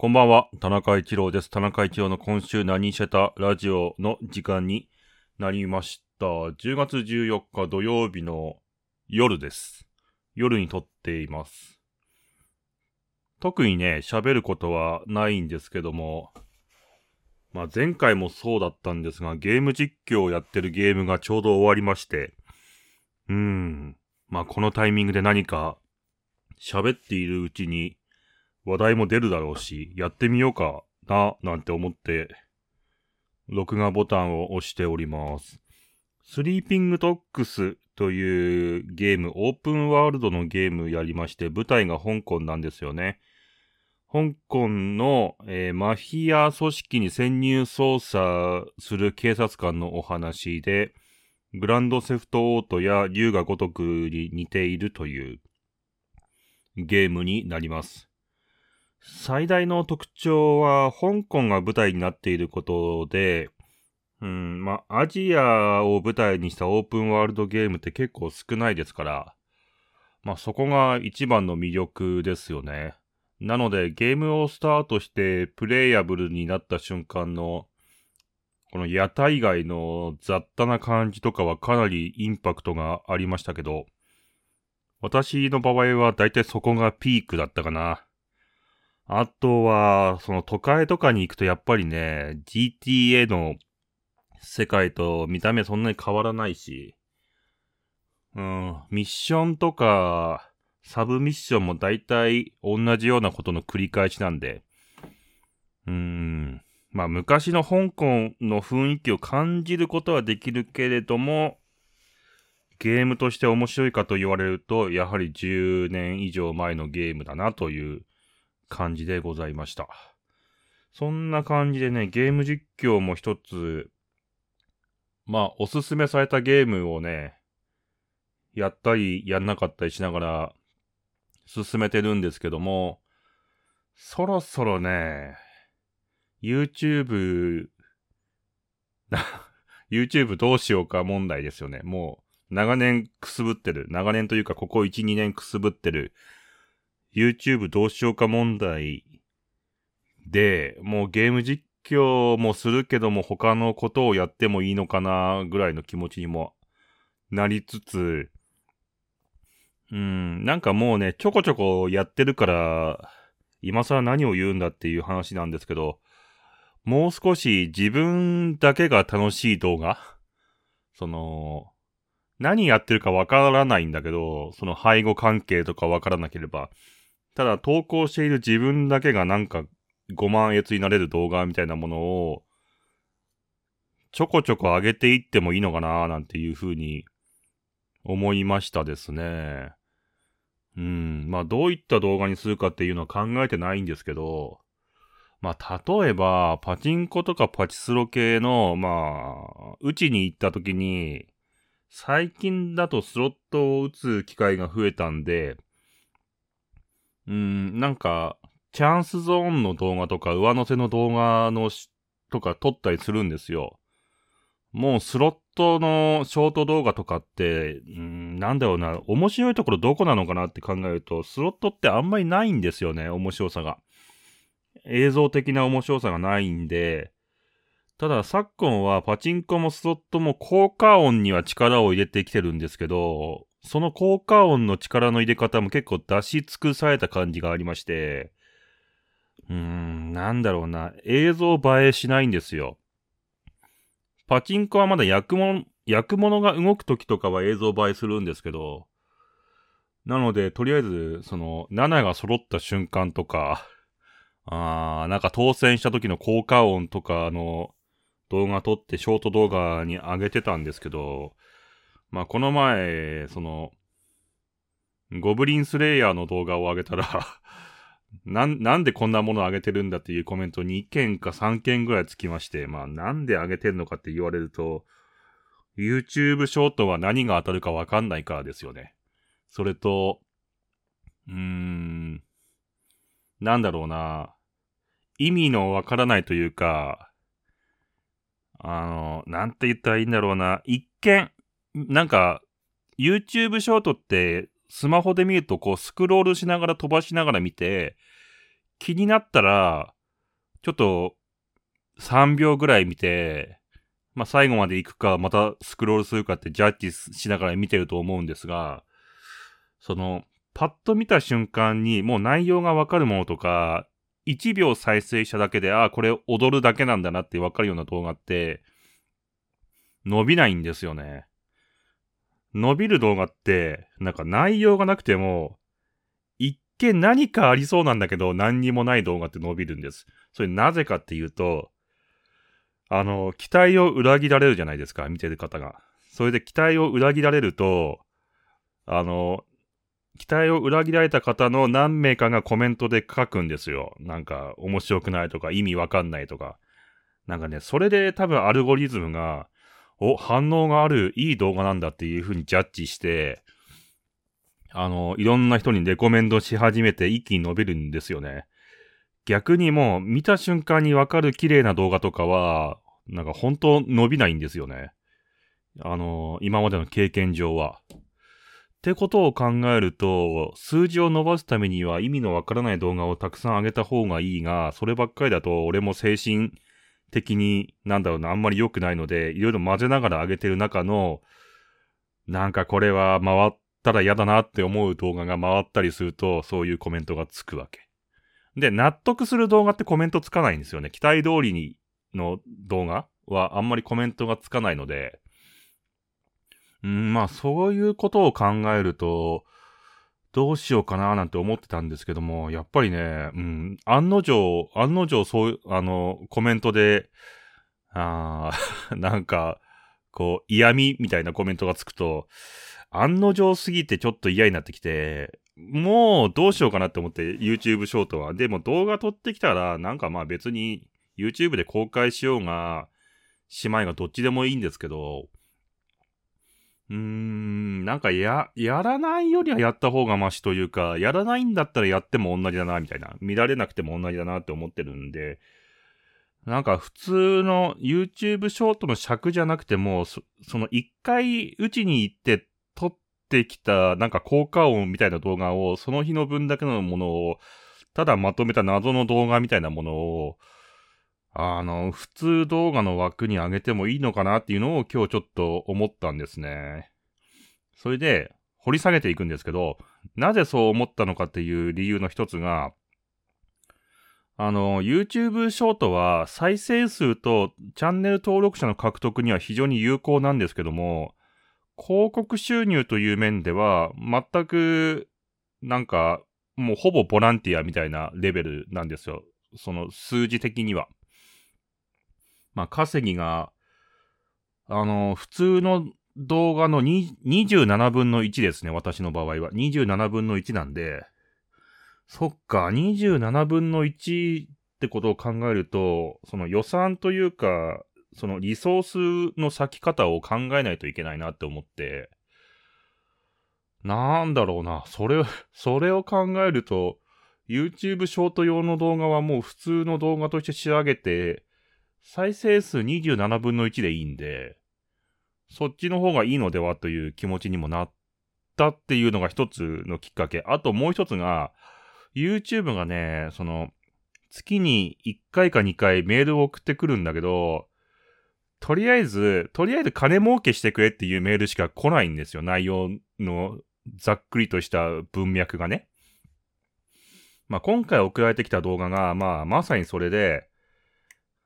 こんばんは、田中一郎です。田中一郎の今週何してたラジオの時間になりました。10月14日土曜日の夜です。夜に撮っています。特にね、喋ることはないんですけども、まあ前回もそうだったんですが、ゲーム実況をやってるゲームがちょうど終わりまして、うーん、まあこのタイミングで何か喋っているうちに話題も出るだろうし、やってみようかな、なんて思って、録画ボタンを押しております。スリーピングトックスというゲーム、オープンワールドのゲームやりまして、舞台が香港なんですよね。香港の、えーマフィア組織に潜入捜査する警察官のお話で、グランドセフトオートや竜が如くに似ているというゲームになります。最大の特徴は、香港が舞台になっていることで、うん、まあ、アジアを舞台にしたオープンワールドゲームって結構少ないですから、まあ、そこが一番の魅力ですよね。なので、ゲームをスタートしてプレイヤブルになった瞬間の、この屋台街の雑多な感じとかはかなりインパクトがありましたけど、私の場合はだいたいそこがピークだったかな。あとは、その都会とかに行くとやっぱりね、GTA の世界と見た目そんなに変わらないし、うん、ミッションとか、サブミッションも大体同じようなことの繰り返しなんで、うーん、まあ昔の香港の雰囲気を感じることはできるけれども、ゲームとして面白いかと言われると、やはり10年以上前のゲームだなという感じでございました。そんな感じでね、ゲーム実況も一つ、まあ、おすすめされたゲームをね、やったり、やんなかったりしながら、進めてるんですけども、そろそろね、YouTube、YouTube どうしようか問題ですよね。もう、長年くすぶってる。長年というか、ここ1、2年くすぶってる。YouTube どうしようか問題で、もうゲーム実況もするけども他のことをやってもいいのかなぐらいの気持ちにもなりつつ、うん、なんかもうね、ちょこちょこやってるから、今更何を言うんだっていう話なんですけど、もう少し自分だけが楽しい動画その、何やってるかわからないんだけど、その背後関係とかわからなければ、ただ投稿している自分だけがなんか5万越になれる動画みたいなものを、ちょこちょこ上げていってもいいのかななんていうふうに思いましたですね。うん。まあどういった動画にするかっていうのは考えてないんですけど、まあ例えばパチンコとかパチスロ系の、まあ、打ちに行った時に、最近だとスロットを打つ機会が増えたんで、うん、なんか、チャンスゾーンの動画とか上乗せの動画のしとか撮ったりするんですよ。もうスロットのショート動画とかって、うん、なんだろうな、面白いところどこなのかなって考えると、スロットってあんまりないんですよね、面白さが。映像的な面白さがないんで、ただ昨今はパチンコもスロットも効果音には力を入れてきてるんですけど、その効果音の力の入れ方も結構出し尽くされた感じがありまして、うーん、なんだろうな、映像映えしないんですよ。パチンコはまだ焼くもの、焼くものが動く時とかは映像映えするんですけど、なので、とりあえず、その、7が揃った瞬間とか、あー、なんか当選した時の効果音とかの動画撮ってショート動画に上げてたんですけど、まあこの前、その、ゴブリンスレイヤーの動画を上げたら な、なんでこんなものを上げてるんだっていうコメント2件か3件ぐらいつきまして、まあなんで上げてるのかって言われると、YouTube ショートは何が当たるかわかんないからですよね。それと、うーん、なんだろうな、意味のわからないというか、あの、なんて言ったらいいんだろうな、一見、なんか、YouTube ショートって、スマホで見るとこうスクロールしながら飛ばしながら見て、気になったら、ちょっと3秒ぐらい見て、まあ、最後まで行くか、またスクロールするかってジャッジしながら見てると思うんですが、その、パッと見た瞬間にもう内容がわかるものとか、1秒再生しただけで、ああ、これ踊るだけなんだなってわかるような動画って、伸びないんですよね。伸びる動画って、なんか内容がなくても、一見何かありそうなんだけど、何にもない動画って伸びるんです。それなぜかっていうと、あの、期待を裏切られるじゃないですか、見てる方が。それで期待を裏切られると、あの、期待を裏切られた方の何名かがコメントで書くんですよ。なんか、面白くないとか、意味わかんないとか。なんかね、それで多分アルゴリズムが、お、反応がある、いい動画なんだっていう風にジャッジして、あの、いろんな人にレコメンドし始めて一気に伸びるんですよね。逆にもう見た瞬間にわかる綺麗な動画とかは、なんか本当伸びないんですよね。あの、今までの経験上は。ってことを考えると、数字を伸ばすためには意味のわからない動画をたくさん上げた方がいいが、そればっかりだと俺も精神的に、なんだろうな、あんまり良くないので、いろいろ混ぜながら上げてる中の、なんかこれは回ったら嫌だなって思う動画が回ったりすると、そういうコメントがつくわけ。で、納得する動画ってコメントつかないんですよね。期待通りにの動画はあんまりコメントがつかないので、うん、まあそういうことを考えると、どうしようかななんて思ってたんですけども、やっぱりね、うん、案の定、案の定そういう、あの、コメントで、あ なんか、こう、嫌味みたいなコメントがつくと、案の定すぎてちょっと嫌になってきて、もうどうしようかなって思って YouTube ショートは。でも動画撮ってきたら、なんかまあ別に YouTube で公開しようが、姉妹がどっちでもいいんですけど、うー、なんかや、やらないよりはやった方がマシというか、やらないんだったらやっても同じだな、みたいな。見られなくても同じだなって思ってるんで、なんか普通の YouTube ショートの尺じゃなくても、そその一回うちに行って撮ってきたなんか効果音みたいな動画を、その日の分だけのものを、ただまとめた謎の動画みたいなものを、あの、普通動画の枠に上げてもいいのかなっていうのを今日ちょっと思ったんですね。それで、掘り下げていくんですけど、なぜそう思ったのかっていう理由の一つが、あの、YouTube ショートは再生数とチャンネル登録者の獲得には非常に有効なんですけども、広告収入という面では全く、なんか、もうほぼボランティアみたいなレベルなんですよ。その数字的には。まあ、稼ぎが、あの、普通の動画の27分の1ですね、私の場合は。27分の1なんで、そっか、27分の1ってことを考えると、その予算というか、そのリソースの咲き方を考えないといけないなって思って、なんだろうな、それ、それを考えると、YouTube ショート用の動画はもう普通の動画として仕上げて、再生数27分の1でいいんで、そっちの方がいいのではという気持ちにもなったっていうのが一つのきっかけ。あともう一つが、YouTube がね、その、月に1回か2回メールを送ってくるんだけど、とりあえず、とりあえず金儲けしてくれっていうメールしか来ないんですよ。内容のざっくりとした文脈がね。まあ、今回送られてきた動画が、まあ、まさにそれで、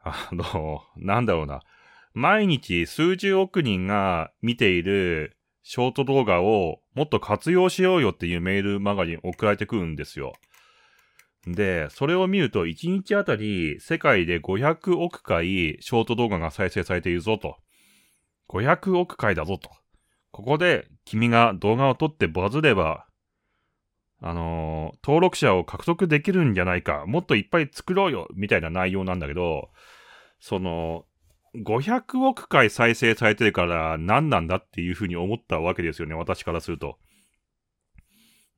あの、なんだろうな。毎日数十億人が見ているショート動画をもっと活用しようよっていうメールマガジン送られてくるんですよ。で、それを見ると1日あたり世界で500億回ショート動画が再生されているぞと。500億回だぞと。ここで君が動画を撮ってバズればあのー、登録者を獲得できるんじゃないか、もっといっぱい作ろうよ、みたいな内容なんだけど、その、500億回再生されてるから何なんだっていうふうに思ったわけですよね、私からすると。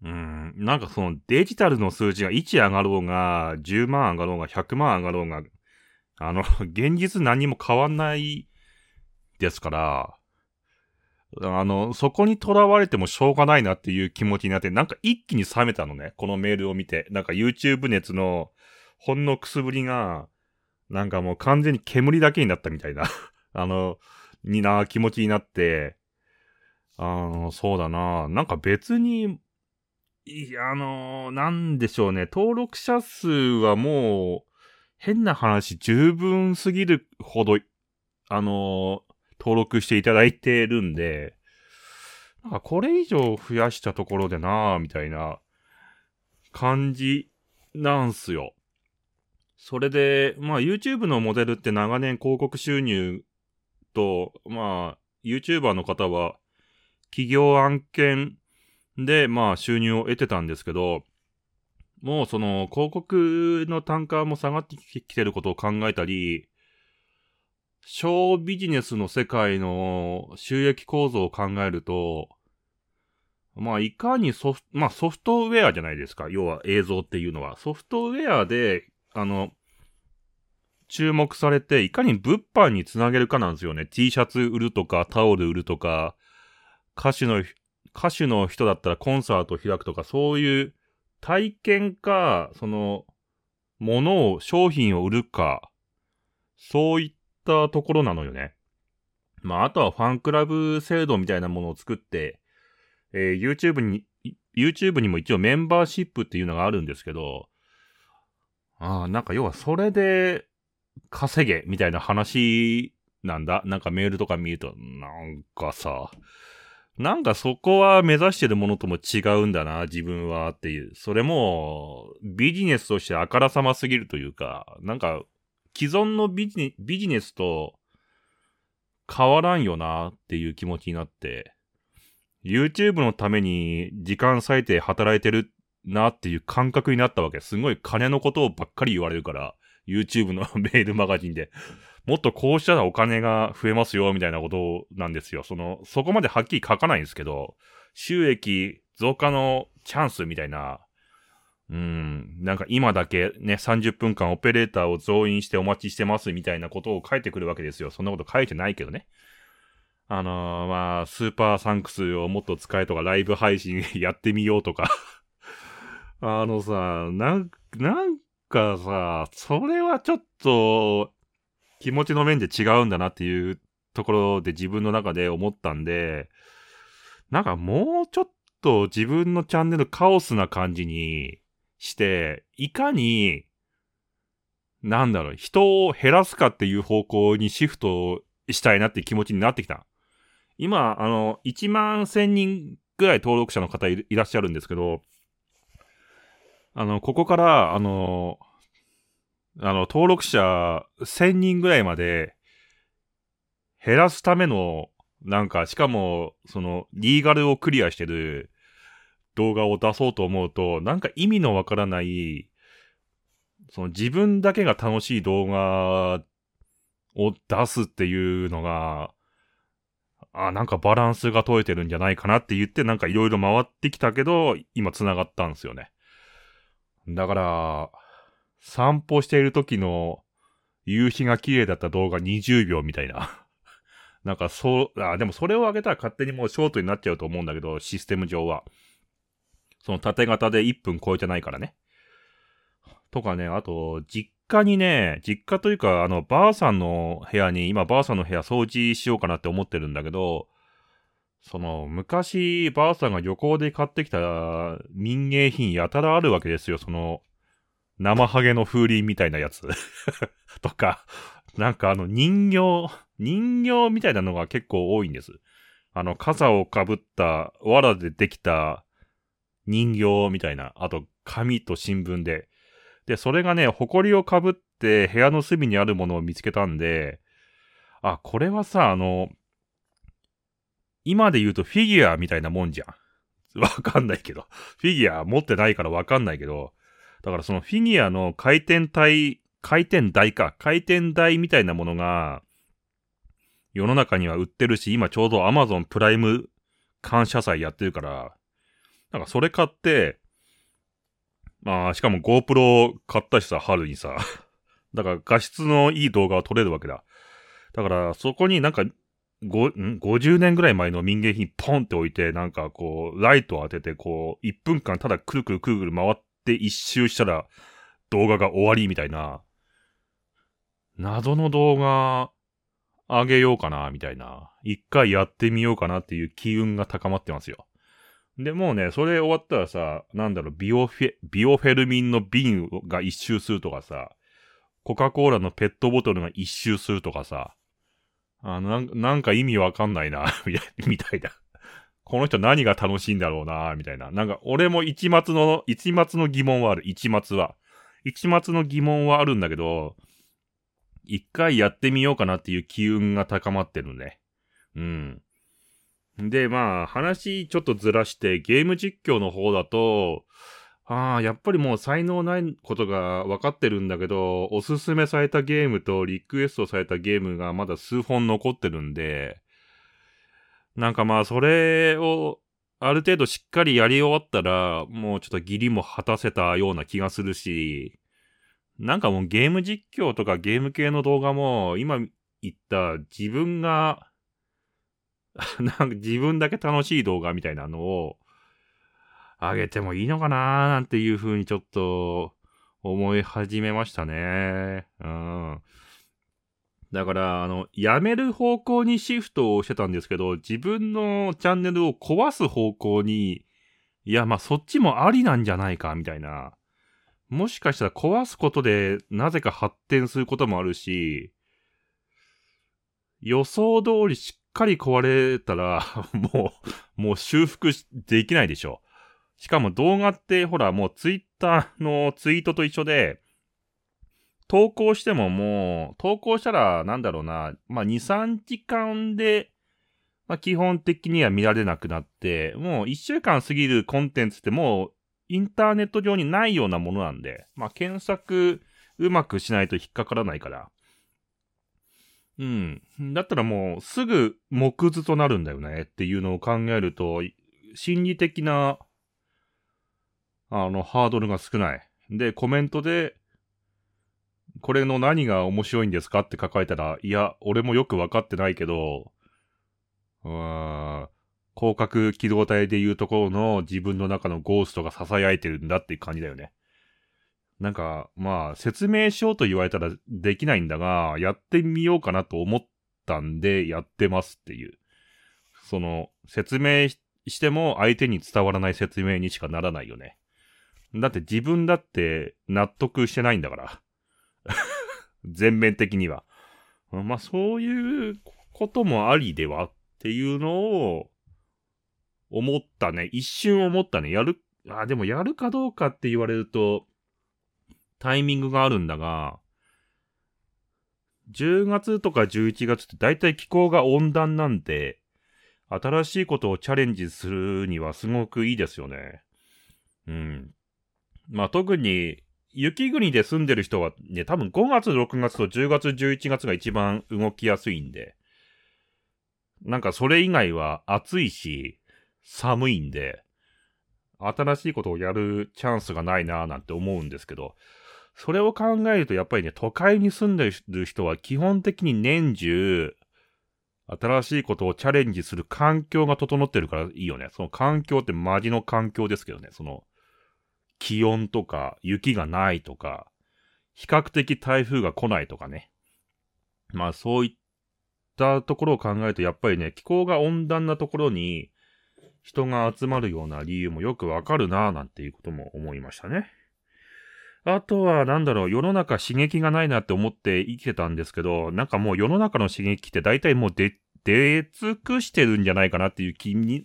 うん、なんかそのデジタルの数字が1上がろうが、10万上がろうが、100万上がろうが、あの、現実何も変わんないですから、あの、そこに囚われてもしょうがないなっていう気持ちになって、なんか一気に冷めたのね。このメールを見て。なんか YouTube 熱のほんのくすぶりが、なんかもう完全に煙だけになったみたいな あの、にな、気持ちになって、あの、そうだな。なんか別に、いや、あの、なんでしょうね。登録者数はもう、変な話、十分すぎるほど、あの、登録していただいてるんで、なんかこれ以上増やしたところでなぁ、みたいな感じなんすよ。それで、まあ YouTube のモデルって長年広告収入と、まあ YouTuber の方は企業案件でまあ収入を得てたんですけど、もうその広告の単価も下がってきてることを考えたり、小ビジネスの世界の収益構造を考えると、まあ、いかにソフト、まあ、ソフトウェアじゃないですか。要は映像っていうのは。ソフトウェアで、あの、注目されて、いかに物販につなげるかなんですよね。T シャツ売るとか、タオル売るとか、歌手の、歌手の人だったらコンサート開くとか、そういう体験か、その、ものを、商品を売るか、そういったところなのよね。まあ、あとはファンクラブ制度みたいなものを作って、えー、YouTube に、YouTube にも一応メンバーシップっていうのがあるんですけど、ああ、なんか要はそれで稼げみたいな話なんだ。なんかメールとか見ると、なんかさ、なんかそこは目指してるものとも違うんだな、自分はっていう。それもビジネスとしてあからさますぎるというか、なんか既存のビジネビジネスと変わらんよなっていう気持ちになって、YouTube のために時間割いて働いてるなっていう感覚になったわけ。すごい金のことをばっかり言われるから、YouTube のメールマガジンで。もっとこうしたらお金が増えますよ、みたいなことなんですよ。その、そこまではっきり書かないんですけど、収益増加のチャンスみたいな、うん、なんか今だけね、30分間オペレーターを増員してお待ちしてますみたいなことを書いてくるわけですよ。そんなこと書いてないけどね。あのー、まあ、スーパーサンクスをもっと使えとか、ライブ配信 やってみようとか あのさ、なん、なんかさ、それはちょっと、気持ちの面で違うんだなっていうところで自分の中で思ったんで、なんかもうちょっと自分のチャンネルカオスな感じにして、いかに、なんだろう、人を減らすかっていう方向にシフトしたいなって気持ちになってきた。今、あの、1万1000人ぐらい登録者の方いらっしゃるんですけど、あの、ここから、あの、あの、登録者1000人ぐらいまで減らすための、なんか、しかも、その、リーガルをクリアしてる動画を出そうと思うと、なんか意味のわからない、その自分だけが楽しい動画を出すっていうのが、あ、なんかバランスが取れてるんじゃないかなって言って、なんかいろいろ回ってきたけど、今繋がったんですよね。だから、散歩している時の夕日が綺麗だった動画20秒みたいな。なんかそう、あ、でもそれを上げたら勝手にもうショートになっちゃうと思うんだけど、システム上は。その縦型で1分超えてないからね。とかね、あと、実家にね、実家というか、あの、ばあさんの部屋に、今ばあさんの部屋掃除しようかなって思ってるんだけど、その、昔、ばあさんが旅行で買ってきた民芸品やたらあるわけですよ。その、生ハゲの風鈴みたいなやつ とか、なんかあの人形、人形みたいなのが結構多いんです。あの、傘をかぶった、藁でできた人形みたいな、あと紙と新聞で、で、それがね、埃をかぶって部屋の隅にあるものを見つけたんで、あ、これはさ、あの、今で言うとフィギュアみたいなもんじゃん。わかんないけど。フィギュア持ってないからわかんないけど、だからそのフィギュアの回転体、回転台か、回転台みたいなものが、世の中には売ってるし、今ちょうど Amazon プライム感謝祭やってるから、なんかそれ買って、まあ、しかも GoPro 買ったしさ、春にさ。だから画質のいい動画を撮れるわけだ。だからそこになんか、ご、ん ?50 年ぐらい前の民芸品ポンって置いて、なんかこう、ライトを当てて、こう、1分間ただくるくるくるくる回って一周したら、動画が終わりみたいな、謎の動画、あげようかな、みたいな。一回やってみようかなっていう機運が高まってますよ。で、もうね、それ終わったらさ、なんだろう、ビオフェ、ビオフェルミンの瓶が一周するとかさ、コカ・コーラのペットボトルが一周するとかさ、あの、なんか意味わかんないな みたいな。この人何が楽しいんだろうなみたいな。なんか、俺も一末の、一末の疑問はある。一末は。一末の疑問はあるんだけど、一回やってみようかなっていう機運が高まってるね。うん。で、まあ、話ちょっとずらして、ゲーム実況の方だと、ああ、やっぱりもう才能ないことが分かってるんだけど、おすすめされたゲームとリクエストされたゲームがまだ数本残ってるんで、なんかまあ、それを、ある程度しっかりやり終わったら、もうちょっと義理も果たせたような気がするし、なんかもうゲーム実況とかゲーム系の動画も、今言った自分が なんか自分だけ楽しい動画みたいなのを上げてもいいのかなーなんていう風にちょっと思い始めましたね。うん。だから、あの、やめる方向にシフトをしてたんですけど、自分のチャンネルを壊す方向に、いや、まあ、そっちもありなんじゃないか、みたいな。もしかしたら壊すことで、なぜか発展することもあるし、予想通りしっっかり壊れたら、もう、もう修復できないでしょ。しかも動画って、ほら、もうツイッターのツイートと一緒で、投稿してももう、投稿したら、なんだろうな、まあ、2、3時間で、まあ、基本的には見られなくなって、もう1週間過ぎるコンテンツってもう、インターネット上にないようなものなんで、まあ、検索うまくしないと引っかからないから、うん。だったらもうすぐ木図となるんだよねっていうのを考えると、心理的な、あの、ハードルが少ない。で、コメントで、これの何が面白いんですかって書かれたら、いや、俺もよくわかってないけど、うーん、広角機動隊でいうところの自分の中のゴーストが囁いてるんだっていう感じだよね。なんか、まあ、説明しようと言われたらできないんだが、やってみようかなと思ったんで、やってますっていう。その、説明しても相手に伝わらない説明にしかならないよね。だって自分だって納得してないんだから。全面的には。まあ、そういうこともありではっていうのを思ったね。一瞬思ったね。やる、あ、でもやるかどうかって言われると、タイミングがあるんだが、10月とか11月って大体気候が温暖なんで、新しいことをチャレンジするにはすごくいいですよね。うん。まあ特に雪国で住んでる人はね、多分5月、6月と10月、11月が一番動きやすいんで、なんかそれ以外は暑いし、寒いんで、新しいことをやるチャンスがないなぁなんて思うんですけど、それを考えると、やっぱりね、都会に住んでる人は基本的に年中、新しいことをチャレンジする環境が整ってるからいいよね。その環境ってマジの環境ですけどね。その、気温とか、雪がないとか、比較的台風が来ないとかね。まあそういったところを考えると、やっぱりね、気候が温暖なところに人が集まるような理由もよくわかるなぁなんていうことも思いましたね。あとは、なんだろう、世の中刺激がないなって思って生きてたんですけど、なんかもう世の中の刺激って大体もう出、出尽くしてるんじゃないかなっていう気に、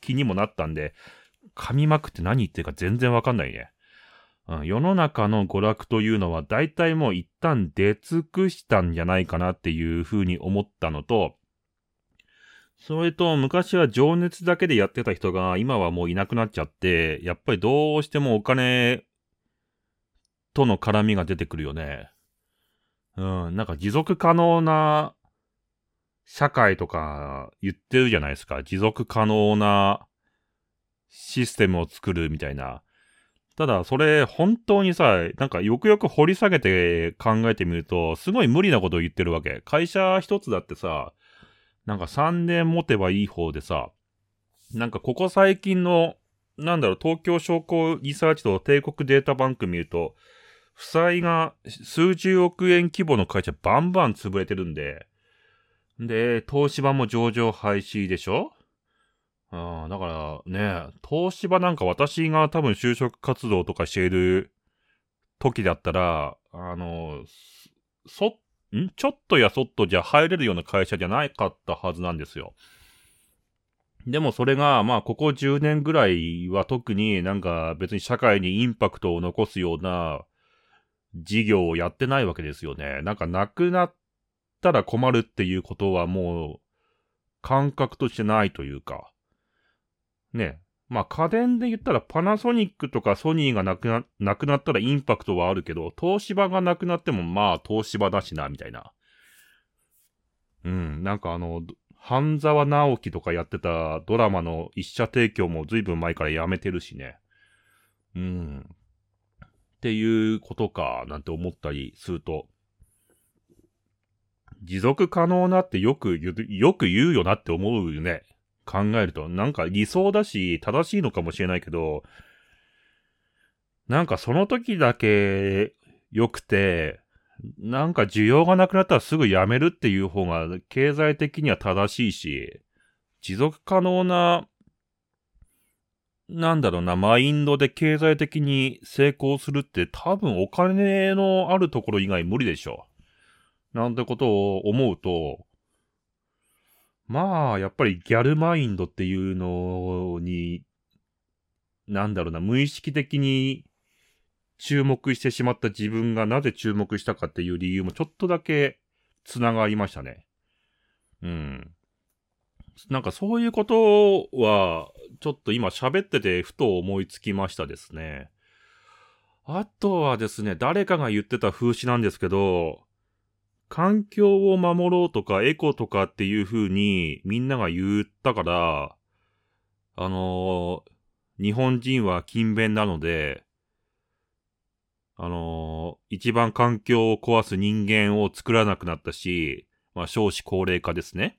気にもなったんで、噛みまくって何言ってるか全然わかんないね。うん、世の中の娯楽というのは大体もう一旦出尽くしたんじゃないかなっていうふうに思ったのと、それと昔は情熱だけでやってた人が今はもういなくなっちゃって、やっぱりどうしてもお金との絡みが出てくるよね。うん、なんか持続可能な社会とか言ってるじゃないですか。持続可能なシステムを作るみたいな。ただ、それ本当にさ、なんかよくよく掘り下げて考えてみると、すごい無理なことを言ってるわけ。会社一つだってさ、なんか3年持てばいい方でさ、なんかここ最近の、なんだろう、東京商工リサーチと帝国データバンク見ると、負債が数十億円規模の会社バンバン潰れてるんで、で、東芝も上場廃止でしょ？ああ、だからね、東芝なんか私が多分就職活動とかしている時だったら、あの、そ、ん？ちょっとやそっとじゃ入れるような会社じゃなかったはずなんですよ。でもそれが、まあ、ここ10年ぐらいは特になんか別に社会にインパクトを残すような事業をやってないわけですよね。なんかなくなったら困るっていうことはもう感覚としてないというか。ね。まあ家電で言ったらパナソニックとかソニーがなくな、なくなったらインパクトはあるけど、東芝がなくなってもまあ東芝だしな、みたいな。うん、なんかあの、半沢直樹とかやってたドラマの一社提供も随分前からやめてるしね。うん。っていうことか、なんて思ったりすると、持続可能なってよく言う、よく言うよなって思うよね。考えると。なんか理想だし、正しいのかもしれないけど、なんかその時だけ良くて、なんか需要がなくなったらすぐやめるっていう方が経済的には正しいし、持続可能な、なんだろうな、マインドで経済的に成功するって多分お金のあるところ以外無理でしょう。なんてことを思うと、まあ、やっぱりギャルマインドっていうのに、なんだろうな、無意識的に注目してしまった自分がなぜ注目したかっていう理由もちょっとだけ繋がりましたね。うん。なんかそういうことは、ちょっと今喋っててふと思いつきましたですね。あとはですね、誰かが言ってた風刺なんですけど、環境を守ろうとかエコとかっていう風にみんなが言ったから、あのー、日本人は勤勉なので、あのー、一番環境を壊す人間を作らなくなったし、まあ少子高齢化ですね。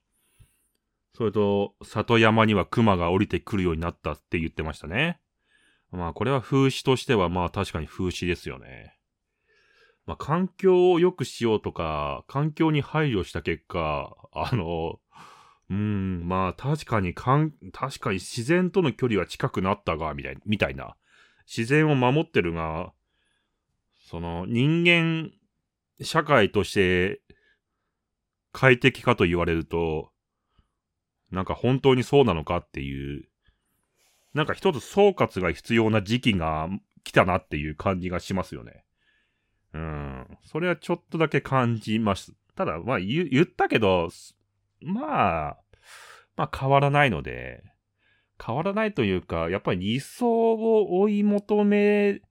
それと、里山には熊が降りてくるようになったって言ってましたね。まあこれは風刺としてはまあ確かに風刺ですよね。まあ環境を良くしようとか、環境に配慮した結果、あの、うん、まあ確かにかん、確かに自然との距離は近くなったが、みたいみたいな。自然を守ってるが、その人間社会として快適かと言われると、なんか本当にそうなのかっていう、なんか一つ総括が必要な時期が来たなっていう感じがしますよね。うん。それはちょっとだけ感じます。ただ、まあ言言ったけど、まあ、まあ変わらないので、変わらないというか、やっぱり理想を追い求め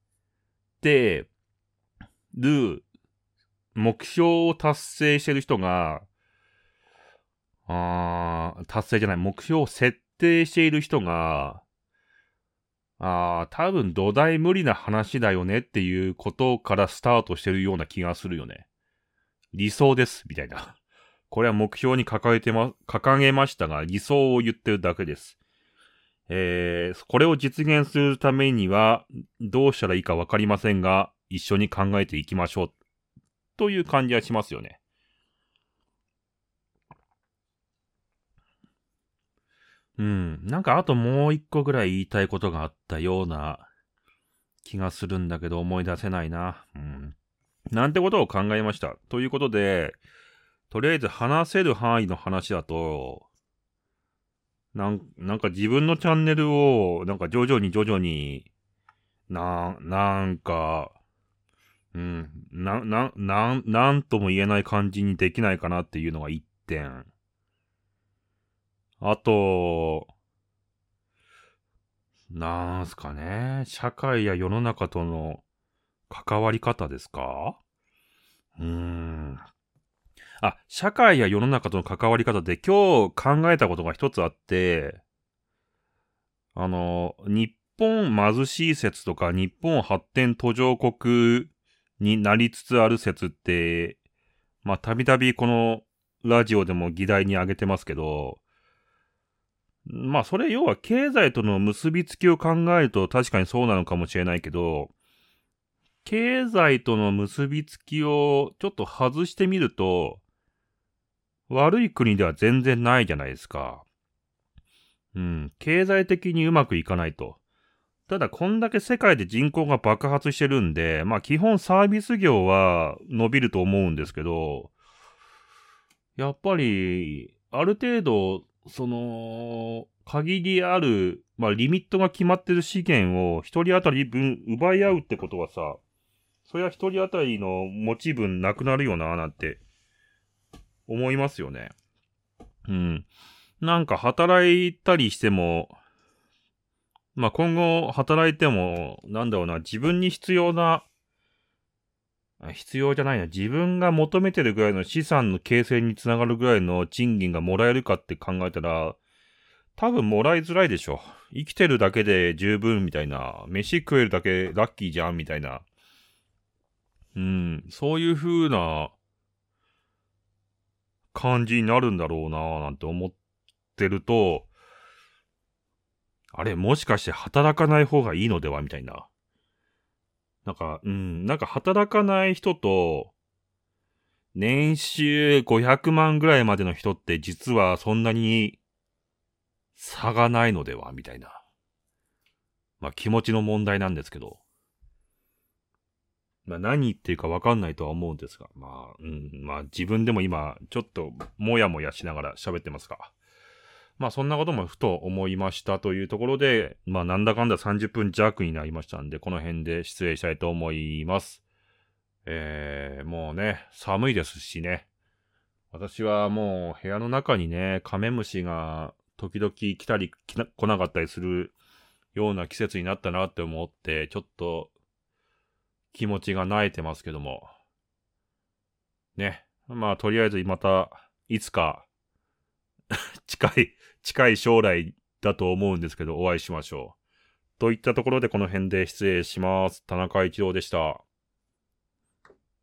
て、る目標を達成してる人が、あ達成じゃない、目標を設定している人が、あ、多分土台無理な話だよねっていうことからスタートしてるような気がするよね。理想です、みたいな。これは目標に掲げてま、掲げましたが、理想を言ってるだけです。えー、これを実現するためには、どうしたらいいかわかりませんが、一緒に考えていきましょう。という感じはしますよね。うん。なんかあともう一個ぐらい言いたいことがあったような気がするんだけど思い出せないな。うん。なんてことを考えました。ということで、とりあえず話せる範囲の話だと、なん、なんか自分のチャンネルを、なんか徐々に徐々に、な、なんか、うん。な、な、なん、なんとも言えない感じにできないかなっていうのが一点。あと、なんすかね。社会や世の中との関わり方ですか？うーん。あ、社会や世の中との関わり方で今日考えたことが一つあって、あの、日本貧しい説とか日本発展途上国になりつつある説って、まあ、たびたびこのラジオでも議題に挙げてますけど、まあ、それ要は経済との結びつきを考えると確かにそうなのかもしれないけど、経済との結びつきをちょっと外してみると、悪い国では全然ないじゃないですか。うん、経済的にうまくいかないと。ただ、こんだけ世界で人口が爆発してるんで、まあ基本サービス業は伸びると思うんですけど、やっぱり、ある程度、その、限りある、まあリミットが決まってる資源を一人当たり分奪い合うってことはさ、それは一人当たりの持ち分なくなるよな、なんて、思いますよね。うん。なんか働いたりしても、まあ、今後働いても、なんだろうな、自分に必要な、必要じゃないな、自分が求めてるぐらいの資産の形成につながるぐらいの賃金がもらえるかって考えたら、多分もらいづらいでしょ。生きてるだけで十分みたいな、飯食えるだけラッキーじゃんみたいな。うん、そういう風な感じになるんだろうなぁなんて思ってると、あれ、もしかして働かない方がいいのではみたいな。なんか、うん、なんか働かない人と、年収500万ぐらいまでの人って実はそんなに差がないのではみたいな。まあ気持ちの問題なんですけど。まあ何言ってるかわかんないとは思うんですが。まあ、うん、まあ自分でも今ちょっともやもやしながら喋ってますか。まあそんなこともふと思いましたというところで、まあなんだかんだ30分弱になりましたんで、この辺で失礼したいと思います。えー、もうね、寒いですしね。私はもう部屋の中にね、カメムシが時々来たり来なかったりするような季節になったなって思って、ちょっと気持ちが萎えてますけども。ね。まあとりあえずまた、いつか 近い、近い将来だと思うんですけど、お会いしましょう。といったところでこの辺で失礼します。田中一郎でした。